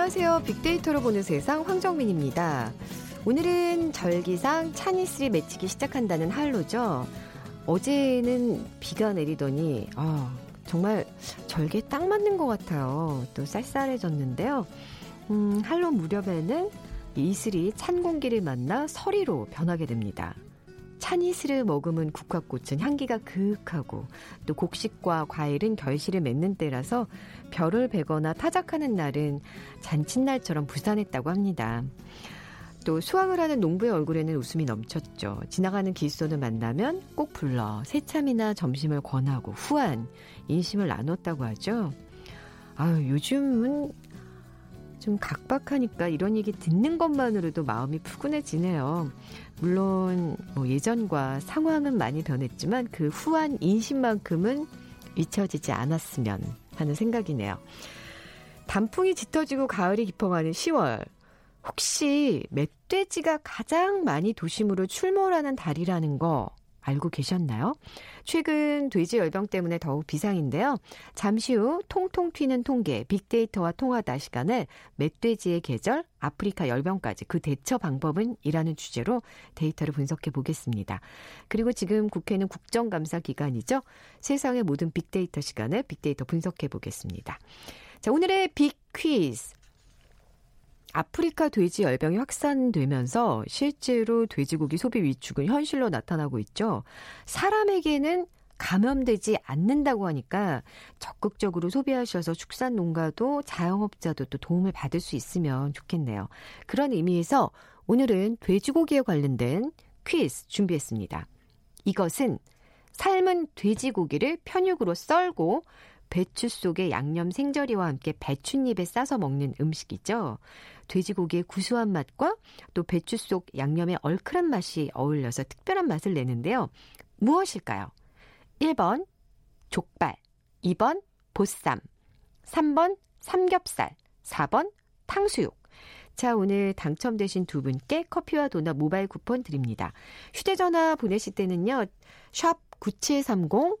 안녕하세요. 빅데이터로 보는 세상 황정민입니다. 오늘은 절기상 찬이슬이 맺히기 시작한다는 한로죠. 어제는 비가 내리더니 아, 정말 절기에 딱 맞는 것 같아요. 또 쌀쌀해졌는데요. 음, 한로 무렵에는 이슬이 찬 공기를 만나 서리로 변하게 됩니다. 찬 이슬을 머금은 국화꽃은 향기가 그윽하고 또 곡식과 과일은 결실을 맺는 때라서 별을 베거나 타작하는 날은 잔칫날처럼 부산했다고 합니다. 또 수확을 하는 농부의 얼굴에는 웃음이 넘쳤죠. 지나가는 길손을 만나면 꼭 불러 새참이나 점심을 권하고 후한 인심을 나눴다고 하죠. 아유, 요즘은 좀 각박하니까 이런 얘기 듣는 것만으로도 마음이 푸근해지네요. 물론 뭐 예전과 상황은 많이 변했지만 그 후한 인심만큼은 잊혀지지 않았으면 하는 생각이네요. 단풍이 짙어지고 가을이 깊어가는 10월. 혹시 멧돼지가 가장 많이 도심으로 출몰하는 달이라는 거 알고 계셨나요? 최근 돼지 열병 때문에 더욱 비상인데요. 잠시 후 통통 튀는 통계, 빅데이터와 통하다 시간에 멧돼지의 계절, 아프리카 열병까지 그 대처 방법은 이라는 주제로 데이터를 분석해 보겠습니다. 그리고 지금 국회는 국정감사 기간이죠. 세상의 모든 빅데이터 시간에 빅데이터 분석해 보겠습니다. 자, 오늘의 빅 퀴즈. 아프리카 돼지 열병이 확산되면서 실제로 돼지고기 소비 위축은 현실로 나타나고 있죠. 사람에게는 감염되지 않는다고 하니까 적극적으로 소비하셔서 축산 농가도 자영업자도 또 도움을 받을 수 있으면 좋겠네요. 그런 의미에서 오늘은 돼지고기에 관련된 퀴즈 준비했습니다. 이것은 삶은 돼지고기를 편육으로 썰고 배추 속에 양념 생저리와 함께 배춧잎에 싸서 먹는 음식이죠. 돼지고기의 구수한 맛과 또 배추 속 양념의 얼큰한 맛이 어울려서 특별한 맛을 내는데요. 무엇일까요? 1번 족발, 2번 보쌈, 3번 삼겹살, 4번 탕수육. 자, 오늘 당첨되신 두 분께 커피와 도넛 모바일 쿠폰 드립니다. 휴대전화 보내실 때는요. 샵 9730,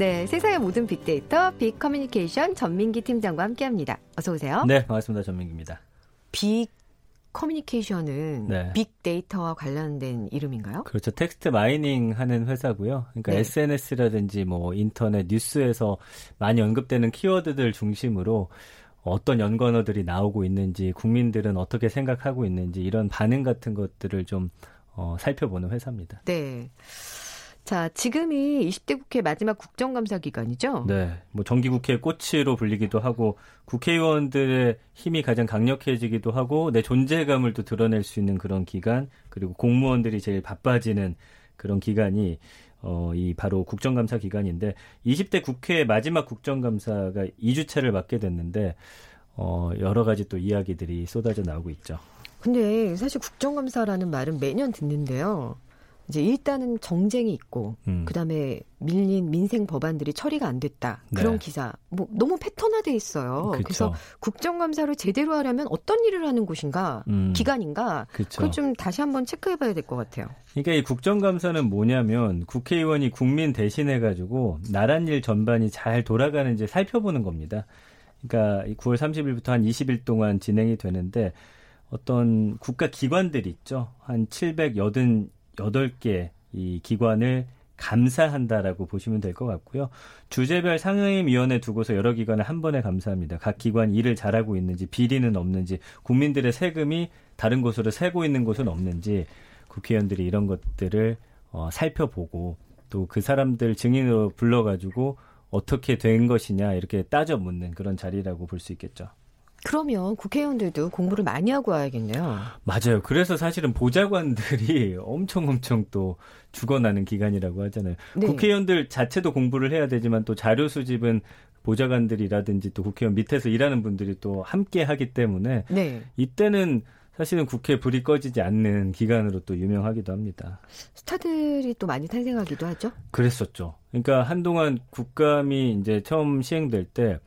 네, 세상의 모든 빅데이터 빅 커뮤니케이션 전민기 팀장과 함께합니다. 어서 오세요. 네, 반갑습니다. 전민기입니다. 빅 커뮤니케이션은 네. 빅데이터와 관련된 이름인가요? 그렇죠. text mining 하는 회사고요. 그러니까 네. SNS라든지 뭐 인터넷 뉴스에서 많이 언급되는 키워드들 중심으로 어떤 연관어들이 나오고 있는지 국민들은 어떻게 생각하고 있는지 이런 반응 같은 것들을 좀 어, 살펴보는 회사입니다. 네. 자, 지금이 20대 국회 마지막 국정감사 기간이죠? 네. 뭐 정기국회 꽃으로 불리기도 하고 국회의원들의 힘이 가장 강력해지기도 하고 내 존재감을 또 드러낼 수 있는 그런 기간 그리고 공무원들이 제일 바빠지는 그런 기간이 어, 이 바로 국정감사 기간인데 20대 국회 마지막 국정감사가 2주차를 맞게 됐는데 어, 여러 가지 또 이야기들이 쏟아져 나오고 있죠. 근데 사실 국정감사라는 말은 매년 듣는데요. 이제 일단은 정쟁이 있고 음. 그다음에 밀린 민생 법안들이 처리가 안 됐다 그런 네. 기사 뭐 너무 패턴화돼 있어요. 그쵸. 그래서 국정감사를 제대로 하려면 어떤 일을 하는 곳인가 음. 기관인가 그걸 좀 다시 한번 체크해봐야 될 것 같아요. 그러니까 이 국정감사는 뭐냐면 국회의원이 국민 대신해 가지고 나란 일 전반이 잘 돌아가는지 살펴보는 겁니다. 그러니까 9월 30일부터 한 20일 동안 진행이 되는데 어떤 국가 기관들이 있죠. 한 780. 8개 이 기관을 감사한다라고 보시면 될 것 같고요. 주제별 상임위원회 두고서 여러 기관을 한 번에 감사합니다. 각 기관 일을 잘하고 있는지 비리는 없는지 국민들의 세금이 다른 곳으로 새고 있는 곳은 없는지 국회의원들이 이런 것들을 어, 살펴보고 또 그 사람들 증인으로 불러가지고 어떻게 된 것이냐 이렇게 따져 묻는 그런 자리라고 볼 수 있겠죠. 그러면 국회의원들도 공부를 많이 하고 와야겠네요. 맞아요. 그래서 사실은 보좌관들이 엄청 엄청 또 죽어나는 기간이라고 하잖아요. 네. 국회의원들 자체도 공부를 해야 되지만 또 자료 수집은 보좌관들이라든지 또 국회의원 밑에서 일하는 분들이 또 함께 하기 때문에 네. 이때는 사실은 국회 불이 꺼지지 않는 기간으로 또 유명하기도 합니다. 스타들이 또 많이 탄생하기도 하죠. 그랬었죠. 그러니까 한동안 국감이 이제 처음 시행될 때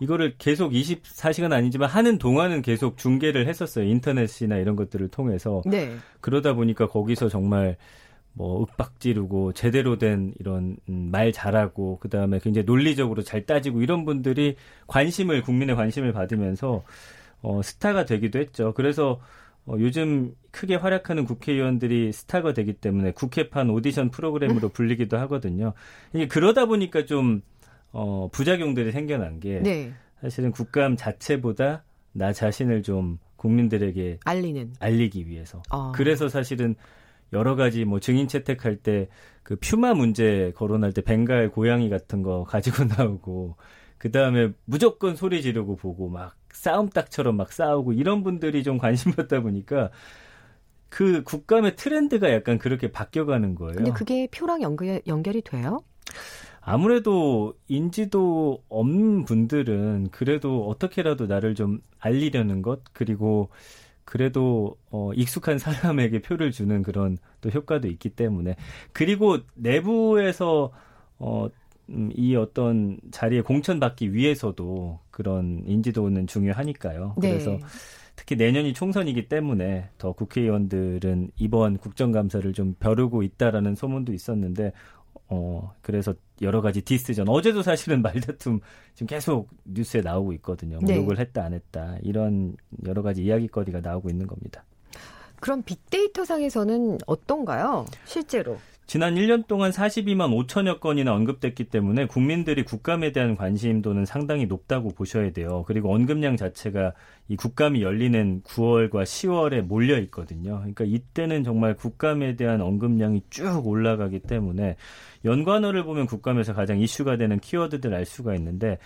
이거를 계속 24시간 아니지만 하는 동안은 계속 중계를 했었어요. 인터넷이나 이런 것들을 통해서. 네. 그러다 보니까 거기서 정말 뭐 윽박 지르고 제대로 된 이런 음, 말 잘하고 그다음에 굉장히 논리적으로 잘 따지고 이런 분들이 관심을 국민의 관심을 받으면서 어 스타가 되기도 했죠. 그래서 어, 요즘 크게 활약하는 국회의원들이 스타가 되기 때문에 국회판 오디션 프로그램으로 불리기도 하거든요. 이게 그러다 보니까 좀 어, 부작용들이 생겨난 게 네. 사실은 국감 자체보다 나 자신을 좀 국민들에게 알리는. 알리기 위해서. 어. 그래서 사실은 여러 가지 뭐 증인 채택할 때 그 퓨마 문제 거론할 때 벵갈 고양이 같은 거 가지고 나오고 그 다음에 무조건 소리 지르고 보고 막 싸움닭처럼 막 싸우고 이런 분들이 좀 관심 받다 보니까 그 국감의 트렌드가 약간 그렇게 바뀌어가는 거예요. 근데 그게 표랑 연결, 연결이 돼요? 아무래도 인지도 없는 분들은 그래도 어떻게라도 나를 좀 알리려는 것 그리고 그래도 어 익숙한 사람에게 표를 주는 그런 또 효과도 있기 때문에 그리고 내부에서 어 음, 이 어떤 자리에 공천받기 위해서도 그런 인지도는 중요하니까요. 네. 그래서 특히 내년이 총선이기 때문에 더 국회의원들은 이번 국정감사를 좀 벼르고 있다라는 소문도 있었는데 어, 그래서 여러 가지 디스전. 어제도 사실은 말다툼 지금 계속 뉴스에 나오고 있거든요. 뭐 네. 욕을 했다, 안 했다. 이런 여러 가지 이야기거리가 나오고 있는 겁니다. 그럼 빅데이터 상에서는 어떤가요? 실제로. 지난 1년 동안 42만 5천여 건이나 언급됐기 때문에 국민들이 국감에 대한 관심도는 상당히 높다고 보셔야 돼요. 그리고 언급량 자체가 이 국감이 열리는 9월과 10월에 몰려 있거든요. 그러니까 이때는 정말 국감에 대한 언급량이 쭉 올라가기 때문에 연관어를 보면 국감에서 가장 이슈가 되는 키워드들 알 수가 있는데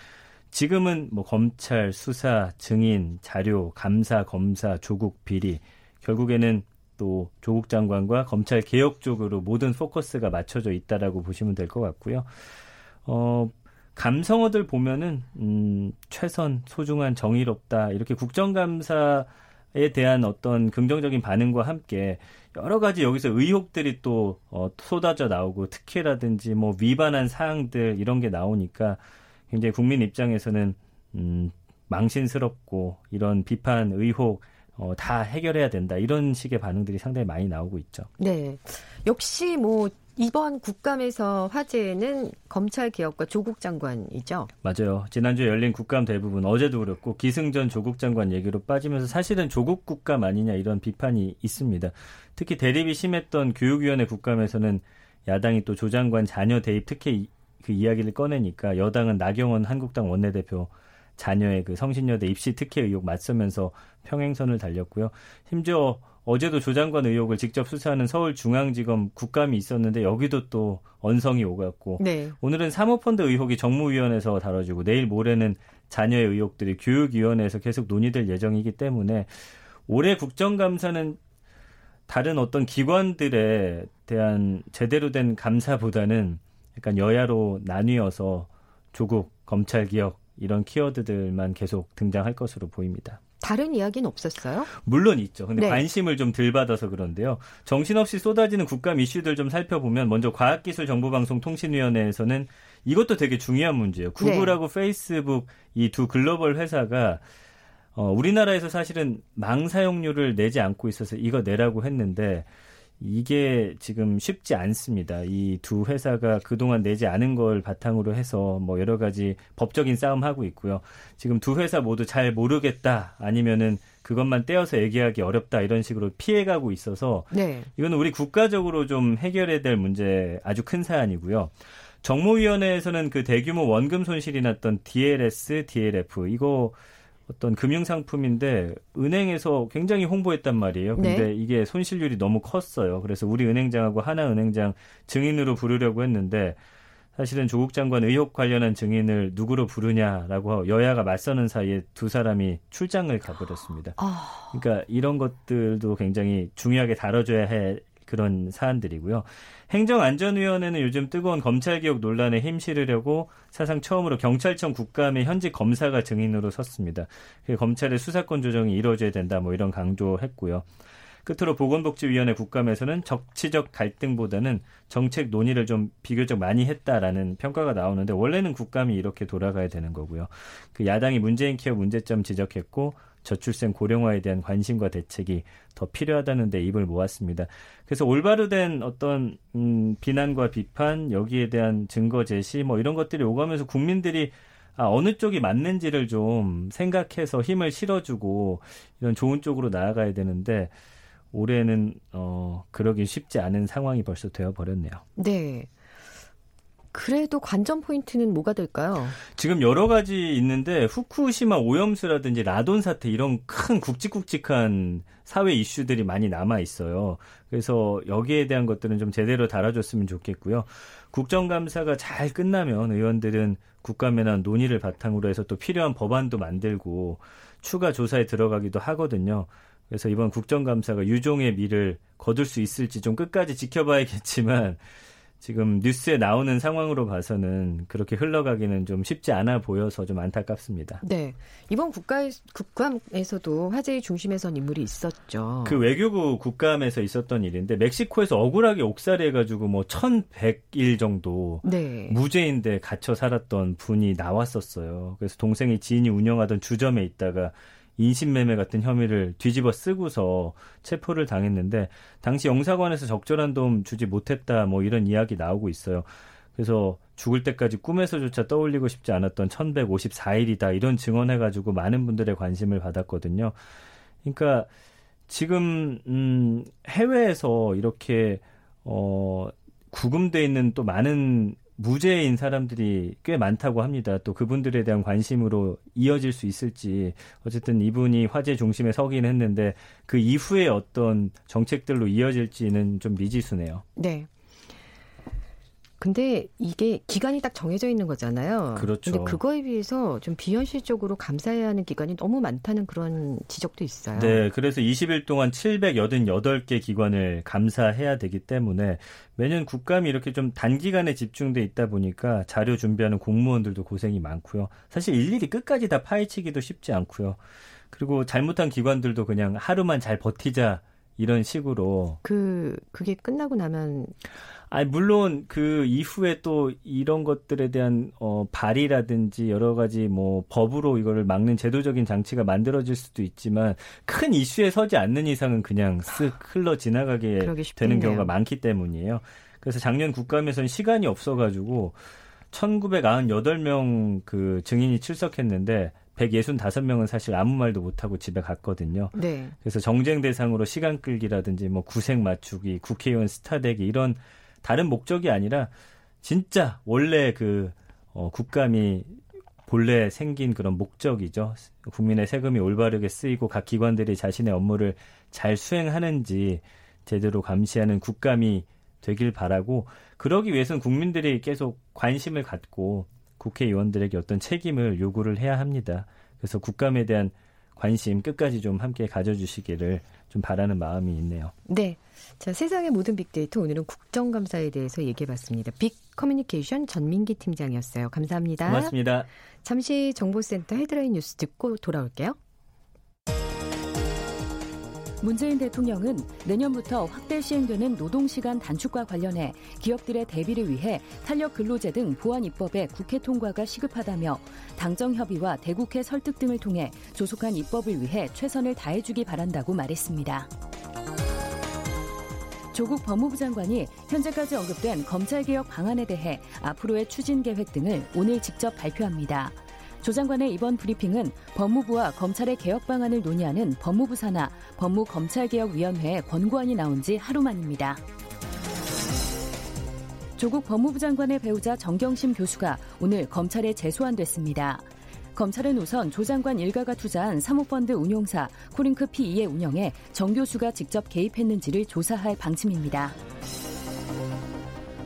지금은 뭐 검찰, 수사, 증인, 자료, 감사, 검사, 조국, 비리 결국에는 또 조국 장관과 검찰 개혁 쪽으로 모든 포커스가 맞춰져 있다라고 보시면 될 것 같고요. 어, 감성어들 보면은 음, 최선, 소중한, 정의롭다 이렇게 국정감사 에 대한 어떤 긍정적인 반응과 함께 여러 가지 여기서 의혹들이 또 어, 쏟아져 나오고 특혜라든지 뭐 위반한 사항들 이런 게 나오니까 굉장히 국민 입장에서는 음, 망신스럽고 이런 비판, 의혹 어, 다 해결해야 된다 이런 식의 반응들이 상당히 많이 나오고 있죠. 네. 역시 뭐 이번 국감에서 화제는 검찰 개혁과 조국 장관이죠. 맞아요. 지난주에 열린 국감 대부분 어제도 그렇고 기승전 조국 장관 얘기로 빠지면서 사실은 조국 국감 아니냐 이런 비판이 있습니다. 특히 대립이 심했던 교육위원회 국감에서는 야당이 또 조 장관 자녀 대입 특혜 이- 그 이야기를 꺼내니까 여당은 나경원 한국당 원내대표 자녀의 그 성신여대 입시 특혜 의혹 맞서면서 평행선을 달렸고요. 심지어 어제도 조 장관 의혹을 직접 수사하는 서울중앙지검 국감이 있었는데 여기도 또 언성이 오갔고 네. 오늘은 사모펀드 의혹이 정무위원회에서 다뤄지고 내일 모레는 자녀의 의혹들이 교육위원회에서 계속 논의될 예정이기 때문에 올해 국정감사는 다른 어떤 기관들에 대한 제대로 된 감사보다는 약간 여야로 나뉘어서 조국, 검찰 개혁 이런 키워드들만 계속 등장할 것으로 보입니다. 다른 이야기는 없었어요? 물론 있죠. 근데 네. 관심을 좀 덜 받아서 그런데요. 정신없이 쏟아지는 국감 이슈들 좀 살펴보면 먼저 과학기술정보방송통신위원회에서는 이것도 되게 중요한 문제예요. 구글하고 페이스북 이 두 글로벌 회사가 어, 우리나라에서 사실은 망 사용료를 내지 않고 있어서 이거 내라고 했는데 이게 지금 쉽지 않습니다. 이 두 회사가 그동안 내지 않은 걸 바탕으로 해서 뭐 여러 가지 법적인 싸움 하고 있고요. 지금 두 회사 모두 잘 모르겠다 아니면은 그것만 떼어서 얘기하기 어렵다 이런 식으로 피해가고 있어서 네. 이거는 우리 국가적으로 좀 해결해야 될 문제 아주 큰 사안이고요. 정무위원회에서는 그 대규모 원금 손실이 났던 DLS, DLF 이거 어떤 금융 상품인데 은행에서 굉장히 홍보했단 말이에요. 근데 네. 이게 손실률이 너무 컸어요. 그래서 우리 은행장하고 하나은행장 증인으로 부르려고 했는데 사실은 조국 장관 의혹 관련한 증인을 누구로 부르냐라고 여야가 맞서는 사이에 두 사람이 출장을 가버렸습니다. 아, 그러니까 이런 것들도 굉장히 중요하게 다뤄줘야 할 그런 사안들이고요. 행정안전위원회는 요즘 뜨거운 검찰개혁 논란에 힘실으려고 사상 처음으로 경찰청 국감의 현직 검사가 증인으로 섰습니다. 검찰의 수사권 조정이 이루어져야 된다 뭐 이런 강조했고요. 끝으로 보건복지위원회 국감에서는 정치적 갈등보다는 정책 논의를 좀 비교적 많이 했다라는 평가가 나오는데 원래는 국감이 이렇게 돌아가야 되는 거고요. 그 야당이 문재인 케어 문제점 지적했고 저출생 고령화에 대한 관심과 대책이 더 필요하다는데 입을 모았습니다. 그래서 올바로 된 어떤 음, 비난과 비판 여기에 대한 증거 제시 뭐 이런 것들이 오가면서 국민들이 아, 어느 쪽이 맞는지를 좀 생각해서 힘을 실어주고 이런 좋은 쪽으로 나아가야 되는데 올해는 어 그러기 쉽지 않은 상황이 벌써 되어 버렸네요. 네. 그래도 관전 포인트는 뭐가 될까요? 지금 여러 가지 있는데 후쿠시마 오염수라든지 라돈 사태 이런 큰 굵직굵직한 사회 이슈들이 많이 남아 있어요. 그래서 여기에 대한 것들은 좀 제대로 다뤄줬으면 좋겠고요. 국정감사가 잘 끝나면 의원들은 국감에나 논의를 바탕으로 해서 또 필요한 법안도 만들고 추가 조사에 들어가기도 하거든요. 그래서 이번 국정감사가 유종의 미를 거둘 수 있을지 좀 끝까지 지켜봐야겠지만 지금 뉴스에 나오는 상황으로 봐서는 그렇게 흘러가기는 좀 쉽지 않아 보여서 좀 안타깝습니다. 네. 이번 국가 국감에서도 화제의 중심에 선 인물이 있었죠. 그 외교부 국감에서 있었던 일인데 멕시코에서 억울하게 옥살이 해 가지고 뭐 1100일 정도 네. 무죄인데 갇혀 살았던 분이 나왔었어요. 그래서 동생이 지인이 운영하던 주점에 있다가 인신매매 같은 혐의를 뒤집어 쓰고서 체포를 당했는데 당시 영사관에서 적절한 도움 주지 못했다 뭐 이런 이야기 나오고 있어요. 그래서 죽을 때까지 꿈에서조차 떠올리고 싶지 않았던 1154일이다 이런 증언해 가지고 많은 분들의 관심을 받았거든요. 그러니까 지금 음 해외에서 이렇게 어 구금돼 있는 또 많은 무죄인 사람들이 꽤 많다고 합니다. 또 그분들에 대한 관심으로 이어질 수 있을지 어쨌든 이분이 화제 중심에 서긴 했는데 그 이후에 어떤 정책들로 이어질지는 좀 미지수네요. 네. 근데 이게 기간이 딱 정해져 있는 거잖아요. 그렇죠. 근데 그거에 비해서 좀 비현실적으로 감사해야 하는 기간이 너무 많다는 그런 지적도 있어요. 네, 그래서 20일 동안 788개 기관을 감사해야 되기 때문에 매년 국감이 이렇게 좀 단기간에 집중돼 있다 보니까 자료 준비하는 공무원들도 고생이 많고요. 사실 일일이 끝까지 다 파헤치기도 쉽지 않고요. 그리고 잘못한 기관들도 그냥 하루만 잘 버티자 이런 식으로 그 그게 끝나고 나면 아 물론 그 이후에 또 이런 것들에 대한 어 발의라든지 여러 가지 뭐 법으로 이거를 막는 제도적인 장치가 만들어질 수도 있지만 큰 이슈에 서지 않는 이상은 그냥 쓱 흘러 지나가게 되는 경우가 많기 때문이에요. 그래서 작년 국감에서는 시간이 없어 가지고 1998명 그 증인이 출석했는데 165명은 사실 아무 말도 못하고 집에 갔거든요. 네. 그래서 정쟁 대상으로 시간 끌기라든지 뭐 구색 맞추기, 국회의원 스타 되기 이런 다른 목적이 아니라 진짜 원래 그 어, 국감이 본래 생긴 그런 목적이죠. 국민의 세금이 올바르게 쓰이고 각 기관들이 자신의 업무를 잘 수행하는지 제대로 감시하는 국감이 되길 바라고 그러기 위해서는 국민들이 계속 관심을 갖고 국회의원들에게 어떤 책임을 요구를 해야 합니다. 그래서 국감에 대한 관심 끝까지 좀 함께 가져주시기를 좀 바라는 마음이 있네요. 네. 자, 세상의 모든 빅데이터 오늘은 국정감사에 대해서 얘기해 봤습니다. 빅 커뮤니케이션 전민기 팀장이었어요. 감사합니다. 고맙습니다. 잠시 정보센터 헤드라인 뉴스 듣고 돌아올게요. 문재인 대통령은 내년부터 확대 시행되는 노동시간 단축과 관련해 기업들의 대비를 위해 탄력 근로제 등 보완 입법에 국회 통과가 시급하다며 당정 협의와 대국회 설득 등을 통해 조속한 입법을 위해 최선을 다해주기 바란다고 말했습니다. 조국 법무부 장관이 현재까지 언급된 검찰개혁 방안에 대해 앞으로의 추진 계획 등을 오늘 직접 발표합니다. 조 장관의 이번 브리핑은 법무부와 검찰의 개혁 방안을 논의하는 법무부 산하 법무검찰개혁위원회의 권고안이 나온 지 하루 만입니다. 조국 법무부 장관의 배우자 정경심 교수가 오늘 검찰에 재소환됐습니다. 검찰은 우선 조 장관 일가가 투자한 사모펀드 운용사 코링크 PE의 운영에 정 교수가 직접 개입했는지를 조사할 방침입니다.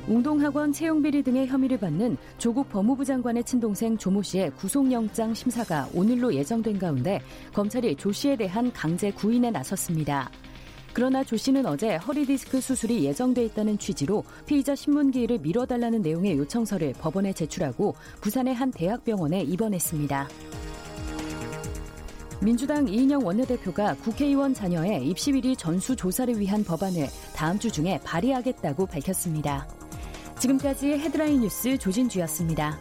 웅동학원 채용비리 등의 혐의를 받는 조국 법무부 장관의 친동생 조모 씨의 구속영장 심사가 오늘로 예정된 가운데 검찰이 조 씨에 대한 강제 구인에 나섰습니다. 그러나 조 씨는 어제 허리디스크 수술이 예정돼 있다는 취지로 피의자 신문기일을 미뤄달라는 내용의 요청서를 법원에 제출하고 부산의 한 대학병원에 입원했습니다. 민주당 이인영 원내대표가 국회의원 자녀의 입시비리 전수 조사를 위한 법안을 다음 주 중에 발의하겠다고 밝혔습니다. 지금까지 헤드라인 뉴스 조진주였습니다.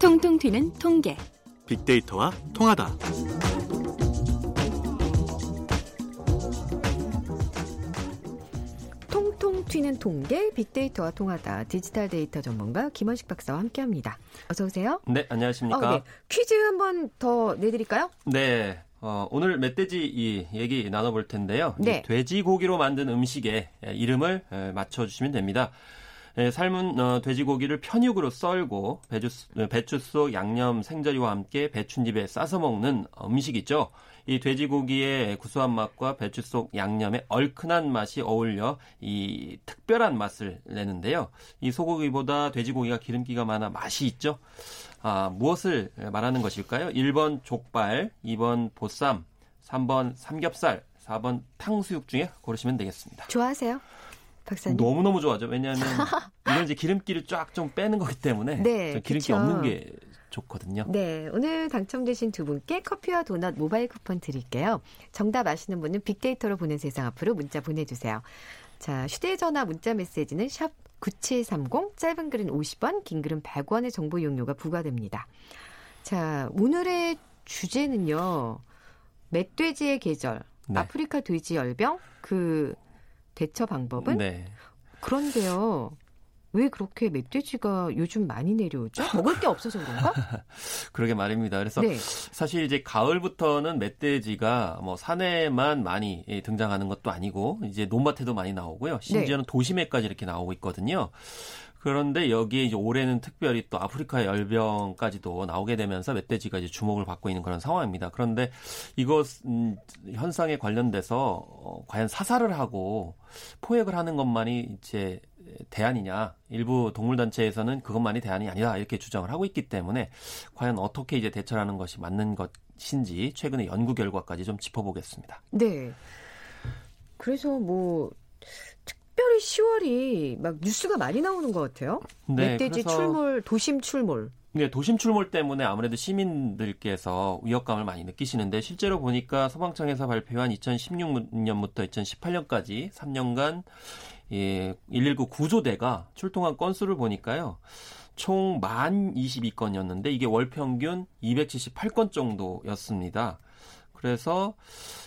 통통 튀는 통계. 빅데이터와 통하다. 튀는 통계 빅데이터와 통하다 디지털 데이터 전문가 김원식 박사와 함께합니다. 어서 오세요. 네, 안녕하십니까. 어, 네. 퀴즈 한번 더 내드릴까요? 네. 어, 오늘 멧돼지 이 얘기 나눠볼 텐데요. 네. 돼지고기로 만든 음식의 이름을 맞춰주시면 됩니다. 삶은 어, 돼지고기를 편육으로 썰고 배주, 배추 속 양념 생저리와 함께 배춧잎에 싸서 먹는 음식이죠. 이 돼지고기의 구수한 맛과 배추 속 양념의 얼큰한 맛이 어울려 이 특별한 맛을 내는데요. 이 소고기보다 돼지고기가 기름기가 많아 맛이 있죠. 아, 무엇을 말하는 것일까요? 1번 족발, 2번 보쌈, 3번 삼겹살, 4번 탕수육 중에 고르시면 되겠습니다. 좋아하세요? 박사님. 너무너무 좋아하죠. 왜냐하면 이건 이제 기름기를 쫙 좀 빼는 거기 때문에 네, 기름기 그쵸. 없는 게 좋거든요. 네, 오늘 당첨되신 두 분께 커피와 도넛 모바일 쿠폰 드릴게요. 정답 아시는 분은 빅데이터로 보는 세상 앞으로 문자 보내주세요. 자, 휴대전화 문자 메시지는 샵 9730, 짧은 글은 50원, 긴 글은 100원의 정보 이용료가 부과됩니다. 자, 오늘의 주제는요. 멧돼지의 계절, 네. 아프리카 돼지 열병, 그 대처 방법은? 네. 그런데요. 왜 그렇게 멧돼지가 요즘 많이 내려오죠? 먹을 게 없어서 그런가? 그러게 말입니다. 그래서 네. 사실 이제 가을부터는 멧돼지가 뭐 산에만 많이 예, 등장하는 것도 아니고 이제 논밭에도 많이 나오고요. 심지어는 도심에까지 이렇게 나오고 있거든요. 그런데 여기에 이제 올해는 특별히 또 아프리카 열병까지도 나오게 되면서 멧돼지가 이제 주목을 받고 있는 그런 상황입니다. 그런데 이것 음, 현상에 관련돼서 어, 과연 사살을 하고 포획을 하는 것만이 이제 대안이냐 일부 동물 단체에서는 그것만이 대안이 아니다 이렇게 주장을 하고 있기 때문에 과연 어떻게 이제 대처하는 것이 맞는 것인지 최근의 연구 결과까지 좀 짚어보겠습니다. 네. 그래서 뭐 특 별히 10월이 막 뉴스가 많이 나오는 것 같아요. 네, 멧돼지 그래서 출몰, 도심 출몰. 네, 도심 출몰 때문에 아무래도 시민들께서 위협감을 많이 느끼시는데 실제로 보니까 소방청에서 발표한 2016년부터 2018년까지 3년간 예, 119 구조대가 출동한 건수를 보니까요. 총 1,022건이었는데 이게 월 평균 278건 정도였습니다. 그래서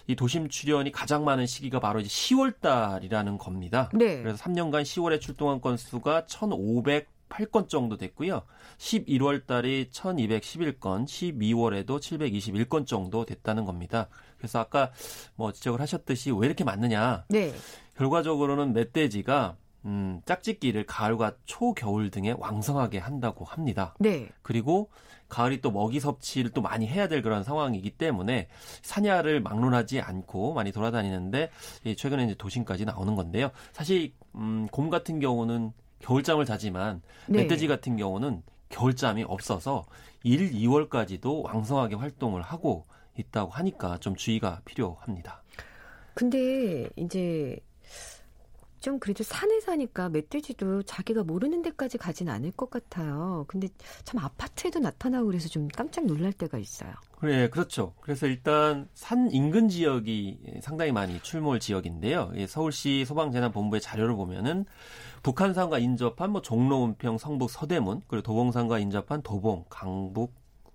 이 도심 출연이 가장 많은 시기가 바로 이제 10월 달이라는 겁니다. 네. 그래서 3년간 10월에 출동한 건수가 1,508건 정도 됐고요. 11월 달이 1,211건, 12월에도 721건 정도 됐다는 겁니다. 그래서 아까 뭐 지적을 하셨듯이 왜 이렇게 많느냐? 네. 결과적으로는 멧돼지가 음, 짝짓기를 가을과 초겨울 등에 왕성하게 한다고 합니다. 네. 그리고 가을이 또 먹이 섭취를 또 많이 해야 될 그런 상황이기 때문에 사냐를 막론하지 않고 많이 돌아다니는데 이 최근에 이제 도심까지 나오는 건데요. 사실 음, 곰 같은 경우는 겨울잠을 자지만 네. 멧돼지 같은 경우는 겨울잠이 없어서 1, 2월까지도 왕성하게 활동을 하고 있다고 하니까 좀 주의가 필요합니다. 근데 이제 좀 그래도 산에 사니까 멧돼지도 자기가 모르는 데까지 가진 않을 것 같아요. 근데 참 아파트에도 나타나고 그래서 좀 깜짝 놀랄 때가 있어요. 그래, 그렇죠. 그래서 일단 산 인근 지역이 상당히 많이 출몰 지역인데요. 예, 서울시 소방재난본부의 자료를 보면은 북한산과 인접한 뭐 종로, 은평, 성북, 서대문, 그리고 도봉산과 인접한 도봉, 강북,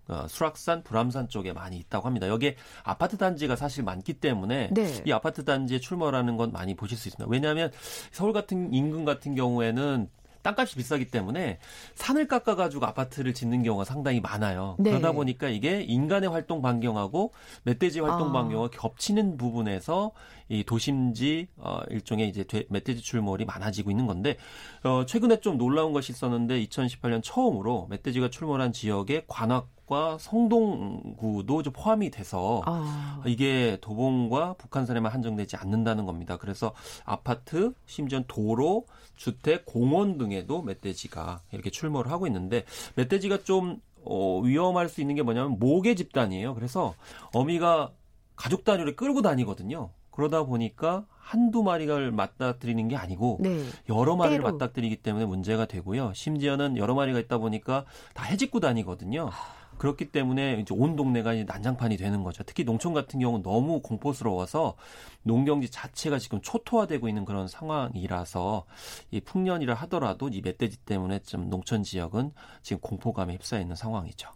어, 수락산, 불암산 쪽에 많이 있다고 합니다. 여기에 아파트 단지가 사실 많기 때문에 네. 이 아파트 단지에 출몰하는 건 많이 보실 수 있습니다. 왜냐하면 서울 같은 인근 같은 경우에는 땅값이 비싸기 때문에 산을 깎아가지고 아파트를 짓는 경우가 상당히 많아요. 네. 그러다 보니까 이게 인간의 활동 반경하고 멧돼지 활동 아. 반경과 겹치는 부분에서 이 도심지 어, 일종의 이제 돼- 멧돼지 출몰이 많아지고 있는 건데 어, 최근에 좀 놀라운 것이 있었는데 2018년 처음으로 멧돼지가 출몰한 지역에 관악 지역과 성동구도 좀 포함이 돼서 아. 이게 도봉과 북한산에만 한정되지 않는다는 겁니다. 그래서 아파트, 심지어 도로, 주택, 공원 등에도 멧돼지가 이렇게 출몰을 하고 있는데 멧돼지가 좀 어, 위험할 수 있는 게 뭐냐면 모계 집단이에요. 그래서 어미가 가족 단위로 끌고 다니거든요. 그러다 보니까 한두 마리를 맞닥뜨리는 게 아니고 네. 여러 마리를 때로. 맞닥뜨리기 때문에 문제가 되고요. 심지어는 여러 마리가 있다 보니까 다 해집고 다니거든요. 그렇기 때문에 이제 온 동네가 이제 난장판이 되는 거죠. 특히 농촌 같은 경우는 너무 공포스러워서 농경지 자체가 지금 초토화되고 있는 그런 상황이라서 이 풍년이라 하더라도 이 멧돼지 때문에 좀 농촌 지역은 지금 공포감에 휩싸여 있는 상황이죠.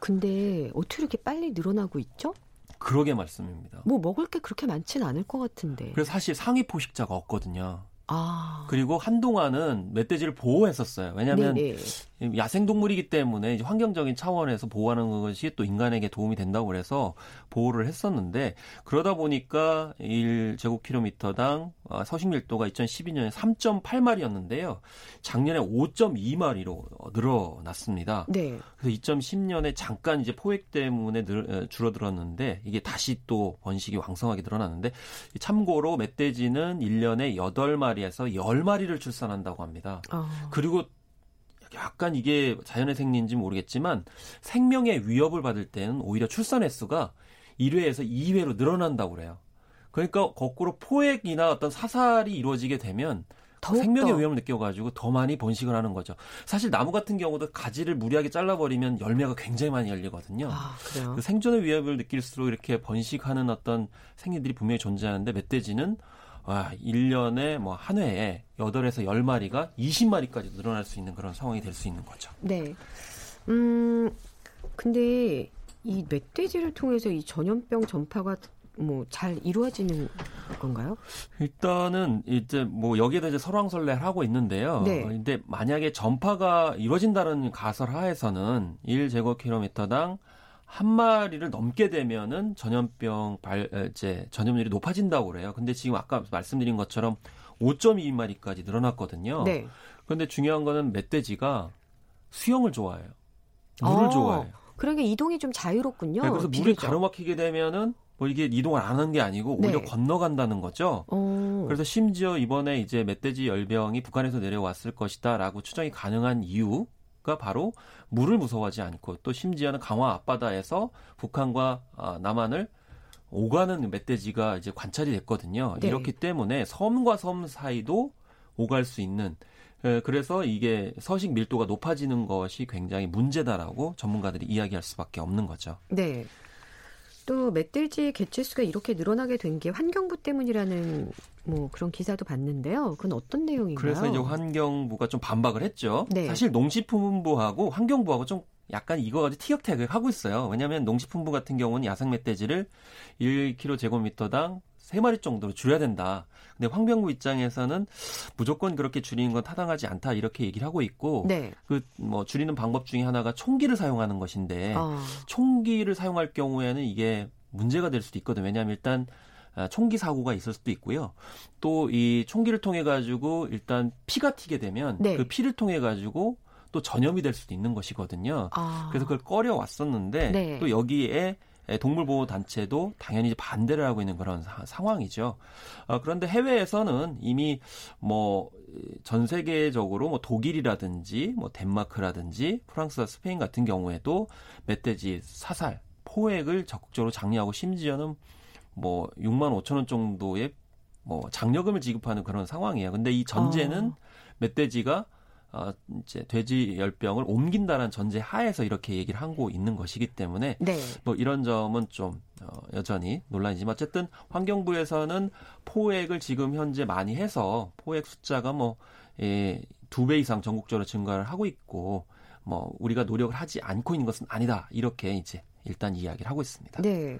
근데 어떻게 이렇게 빨리 늘어나고 있죠? 그러게 말씀입니다. 뭐 먹을 게 그렇게 많지는 않을 것 같은데. 그래서 사실 상위 포식자가 없거든요. 아. 그리고 한동안은 멧돼지를 보호했었어요. 왜냐하면 네네. 야생동물이기 때문에 환경적인 차원에서 보호하는 것이 또 인간에게 도움이 된다고 그래서 보호를 했었는데 그러다 보니까 1제곱킬로미터당 어, 서식 밀도가 2012년에 3.8마리였는데요. 작년에 5.2마리로 늘어났습니다. 네. 그래서 2010년에 잠깐 이제 포획 때문에 늘, 에, 줄어들었는데 이게 다시 또 번식이 왕성하게 늘어났는데 참고로 멧돼지는 1년에 8마리에서 10마리를 출산한다고 합니다. 아. 그리고 약간 이게 자연의 생리인지 모르겠지만 생명의 위협을 받을 때는 오히려 출산 횟수가 1회에서 2회로 늘어난다고 그래요. 그러니까 거꾸로 포획이나 어떤 사살이 이루어지게 되면. 생명의 위험을 느껴가지고 더 많이 번식을 하는 거죠. 사실 나무 같은 경우도 가지를 무리하게 잘라버리면 열매가 굉장히 많이 열리거든요. 아. 그 생존의 위협을 느낄수록 이렇게 번식하는 어떤 생리들이 분명히 존재하는데 멧돼지는 와, 1년에 뭐 한 회에 8에서 10마리가 20마리까지 늘어날 수 있는 그런 상황이 될 수 있는 거죠. 네. 음, 근데 이 멧돼지를 통해서 이 전염병 전파가 뭐 잘 이루어지는 건가요? 일단은 이제 뭐 여기에 대해서 설왕설래를 하고 있는데요. 네. 근데 만약에 전파가 이루어진다는 가설 하에서는 1제곱킬로미터당 한 마리를 넘게 되면은 전염병 발 에, 이제 전염률이 높아진다고 그래요. 근데 지금 아까 말씀드린 것처럼 5.2마리까지 늘어났거든요. 네. 그런데 중요한 거는 멧돼지가 수영을 좋아해요. 물을 아, 좋아해요. 그러니까 이동이 좀 자유롭군요. 네, 그래서 물이 비교적. 가로막히게 되면은 뭐 이게 이동을 안 하는 게 아니고 오히려 네. 건너간다는 거죠. 어. 그래서 심지어 이번에 이제 멧돼지 열병이 북한에서 내려왔을 것이다라고 추정이 가능한 이유 가 바로 물을 무서워하지 않고 또 심지어는 강화 앞바다에서 북한과 아, 남한을 오가는 멧돼지가 이제 관찰이 됐거든요. 네. 이렇기 때문에 섬과 섬 사이도 오갈 수 있는 에, 그래서 이게 서식 밀도가 높아지는 것이 굉장히 문제다라고 전문가들이 이야기할 수밖에 없는 거죠. 네. 또 멧돼지 개체수가 이렇게 늘어나게 된 게 환경부 때문이라는 뭐 그런 기사도 봤는데요. 그건 어떤 내용인가요? 그래서 이제 환경부가 좀 반박을 했죠. 네. 사실 농식품부하고 환경부하고 좀 약간 이거 가지고 티격태격 하고 있어요. 왜냐하면 농식품부 같은 경우는 야생 멧돼지를 1kg 제곱미터당 3마리 정도로 줄여야 된다. 근데 환경부 입장에서는 무조건 그렇게 줄이는 건 타당하지 않다 이렇게 얘기를 하고 있고 네. 그뭐 줄이는 방법 중에 하나가 총기를 사용하는 것인데 아, 총기를 사용할 경우에는 이게 문제가 될 수도 있거든요. 왜냐하면 일단 아, 총기 사고가 있을 수도 있고요. 또 이 총기를 통해 가지고 일단 피가 튀게 되면 네. 그 피를 통해 가지고 또 전염이 될 수도 있는 것이거든요. 아. 그래서 그걸 꺼려 왔었는데 네. 또 여기에 동물보호 단체도 당연히 반대를 하고 있는 그런 사- 상황이죠. 어, 그런데 해외에서는 이미 뭐 전 세계적으로 뭐 독일이라든지 뭐 덴마크라든지 프랑스와 스페인 같은 경우에도 멧돼지 사살 포획을 적극적으로 장려하고 심지어는 뭐 6만 5천 원 정도의 뭐 장려금을 지급하는 그런 상황이에요. 근데 이 전제는 어. 멧돼지가 어, 이제 돼지 열병을 옮긴다는 전제 하에서 이렇게 얘기를 하고 있는 것이기 때문에 네. 뭐 이런 점은 좀 어, 여전히 논란이지만 어쨌든 환경부에서는 포획을 지금 현재 많이 해서 포획 숫자가 뭐 예, 두 배 이상 전국적으로 증가를 하고 있고 뭐 우리가 노력을 하지 않고 있는 것은 아니다 이렇게 이제 일단 이야기를 하고 있습니다. 네.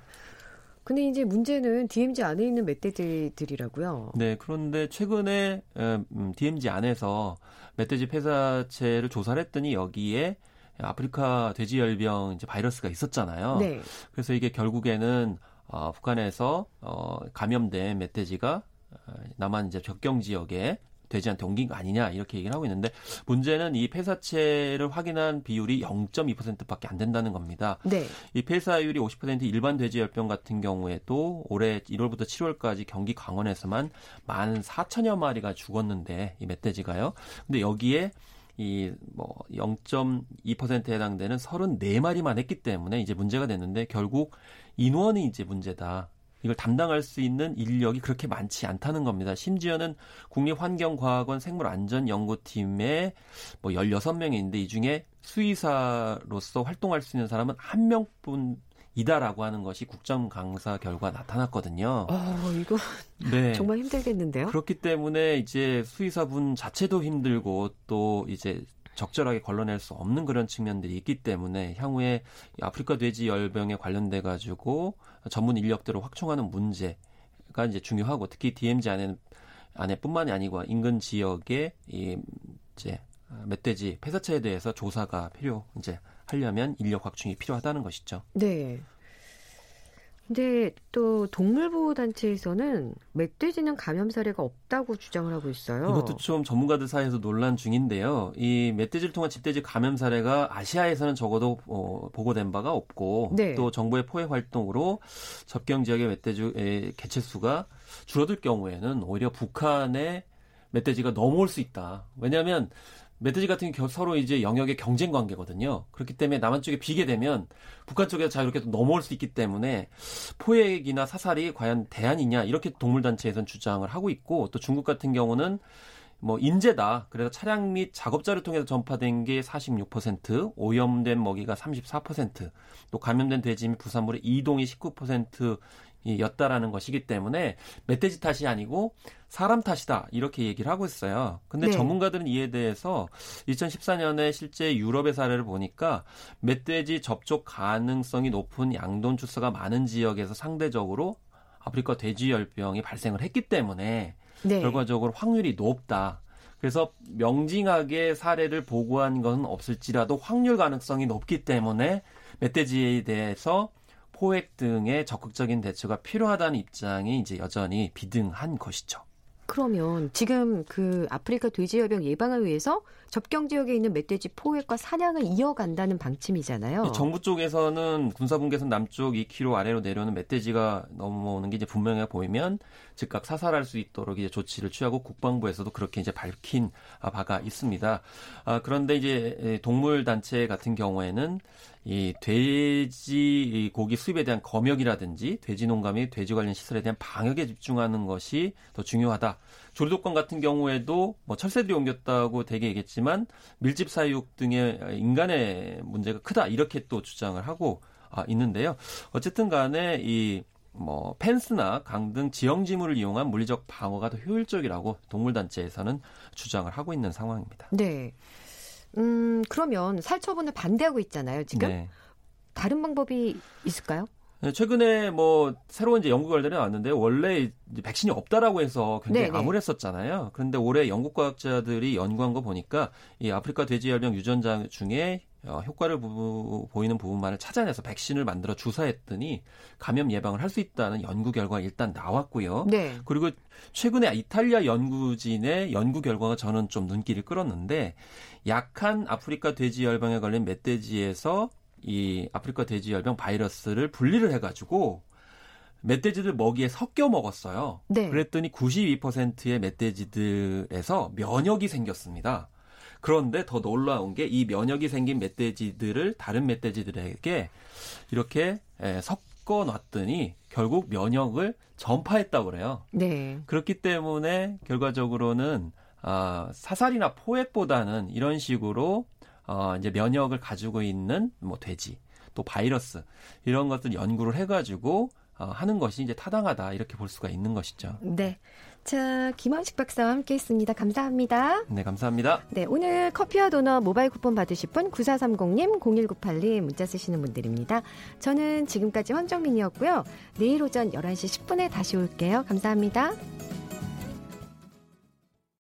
근데 이제 문제는 DMZ 안에 있는 멧돼지들이라고요. 네, 그런데 최근에 음, DMZ 안에서 멧돼지 폐사체를 조사를 했더니 여기에 아프리카 돼지열병 이제 바이러스가 있었잖아요. 네. 그래서 이게 결국에는 어, 북한에서 어, 감염된 멧돼지가 어, 남한 이제 접경 지역에 돼지한테 옮긴 거 아니냐 이렇게 얘기를 하고 있는데 문제는 이 폐사체를 확인한 비율이 0.2%밖에 안 된다는 겁니다. 네. 이 폐사율이 50% 일반 돼지열병 같은 경우에도 올해 1월부터 7월까지 경기 강원에서만 1만 4천여 마리가 죽었는데 이 멧돼지가요. 근데 여기에 이뭐 0.2%에 해당되는 34마리만 했기 때문에 이제 문제가 됐는데 결국 인원이 이제 문제다. 이걸 담당할 수 있는 인력이 그렇게 많지 않다는 겁니다. 심지어는 국립환경과학원 생물안전연구팀에 뭐 16명이 있는데 이 중에 수의사로서 활동할 수 있는 사람은 한 명뿐 이다라고 하는 것이 국정 강사 결과 나타났거든요. 어, 이거 네. 정말 힘들겠는데요. 그렇기 때문에 이제 수의사분 자체도 힘들고 또 이제 적절하게 걸러낼 수 없는 그런 측면들이 있기 때문에 향후에 아프리카 돼지 열병에 관련돼 가지고 전문 인력들을 확충하는 문제가 이제 중요하고 특히 DMZ 안에 안에뿐만이 아니고 인근 지역에 이 이제 멧돼지 폐사체에 대해서 조사가 필요 이제 하려면 인력 확충이 필요하다는 것이죠. 네. 근데 또 동물보호단체에서는 멧돼지는 감염 사례가 없다고 주장을 하고 있어요. 이것도 좀 전문가들 사이에서 논란 중인데요. 이 멧돼지를 통한 집돼지 감염 사례가 아시아에서는 적어도 어, 보고된 바가 없고 네. 또 정부의 포획 활동으로 접경 지역의 멧돼지의 개체 수가 줄어들 경우에는 오히려 북한의 멧돼지가 넘어올 수 있다. 왜냐하면 멧돼지 같은 경우 서로 이제 영역의 경쟁 관계거든요. 그렇기 때문에 남한 쪽에 비게 되면 북한 쪽에서 자유롭게 넘어올 수 있기 때문에 포획이나 사살이 과연 대안이냐 이렇게 동물단체에서는 주장을 하고 있고 또 중국 같은 경우는 뭐 인재다. 그래서 차량 및 작업자를 통해서 전파된 게 46%, 오염된 먹이가 34%, 또 감염된 돼지 및 부산물의 이동이 19% 였다라는 것이기 때문에 멧돼지 탓이 아니고 사람 탓이다 이렇게 얘기를 하고 있어요. 근데 네. 전문가들은 이에 대해서 2014년에 실제 유럽의 사례를 보니까 멧돼지 접촉 가능성이 높은 양돈 주사가 많은 지역에서 상대적으로 아프리카 돼지열병이 발생을 했기 때문에 네. 결과적으로 확률이 높다. 그래서 명징하게 사례를 보고한 것은 없을지라도 확률 가능성이 높기 때문에 멧돼지에 대해서 포획 등의 적극적인 대처가 필요하다는 입장이 이제 여전히 비등한 것이죠. 그러면 지금 그 아프리카 돼지열병 예방을 위해서 접경 지역에 있는 멧돼지 포획과 사냥을 이어간다는 방침이잖아요. 정부 쪽에서는 군사분계선 남쪽 2km 아래로 내려오는 멧돼지가 넘어오는 게 이제 분명해 보이면 즉각 사살할 수 있도록 이제 조치를 취하고 국방부에서도 그렇게 이제 밝힌 바가 있습니다. 아, 그런데 이제 동물 단체 같은 경우에는 이 돼지 고기 수입에 대한 검역이라든지 돼지 및 돼지 관련 시설에 대한 방역에 집중하는 것이 더 중요하다. 조류독감 같은 경우에도 뭐 철새들이 옮겼다고 되게 얘기했지만 밀집 사육 등의 인간의 문제가 크다 이렇게 또 주장을 하고 아, 있는데요. 어쨌든 간에 이 뭐 펜스나 강 등 지형 지물을 이용한 물리적 방어가 더 효율적이라고 동물단체에서는 주장을 하고 있는 상황입니다. 네. 음, 그러면 살처분을 반대하고 있잖아요, 지금. 네. 다른 방법이 있을까요? 네, 최근에 뭐 새로운 이제 연구 결과들이 나왔는데 원래 백신이 없다라고 해서 굉장히 네네. 암울했었잖아요. 그런데 올해 영국 과학자들이 연구한 거 보니까 이 아프리카 돼지 열병 유전자 중에 어, 효과를 부- 보이는 부분만을 찾아내서 백신을 만들어 주사했더니 감염 예방을 할 수 있다는 연구 결과가 일단 나왔고요. 네. 그리고 최근에 이탈리아 연구진의 연구 결과가 저는 좀 눈길을 끌었는데 약한 아프리카 돼지 열병에 걸린 멧돼지에서 이 아프리카 돼지 열병 바이러스를 분리를 해가지고 멧돼지들 먹이에 섞여 먹었어요. 네. 그랬더니 92%의 멧돼지들에서 면역이 생겼습니다. 그런데 더 놀라운 게 이 면역이 생긴 멧돼지들을 다른 멧돼지들에게 이렇게 에, 섞어 놨더니 결국 면역을 전파했다고 그래요. 네. 그렇기 때문에 결과적으로는 아, 사살이나 포획보다는 이런 식으로 어, 이제 면역을 가지고 있는 뭐 돼지 또 바이러스 이런 것들 연구를 해가지고 어, 하는 것이 이제 타당하다 이렇게 볼 수가 있는 것이죠. 네. 자, 김원식 박사와 함께 했습니다. 감사합니다. 네, 감사합니다. 네, 오늘 커피와 도넛 모바일 쿠폰 받으실 분 9430님, 0198님 문자 쓰시는 분들입니다. 저는 지금까지 황정민이었고요. 내일 오전 11시 10분에 다시 올게요. 감사합니다.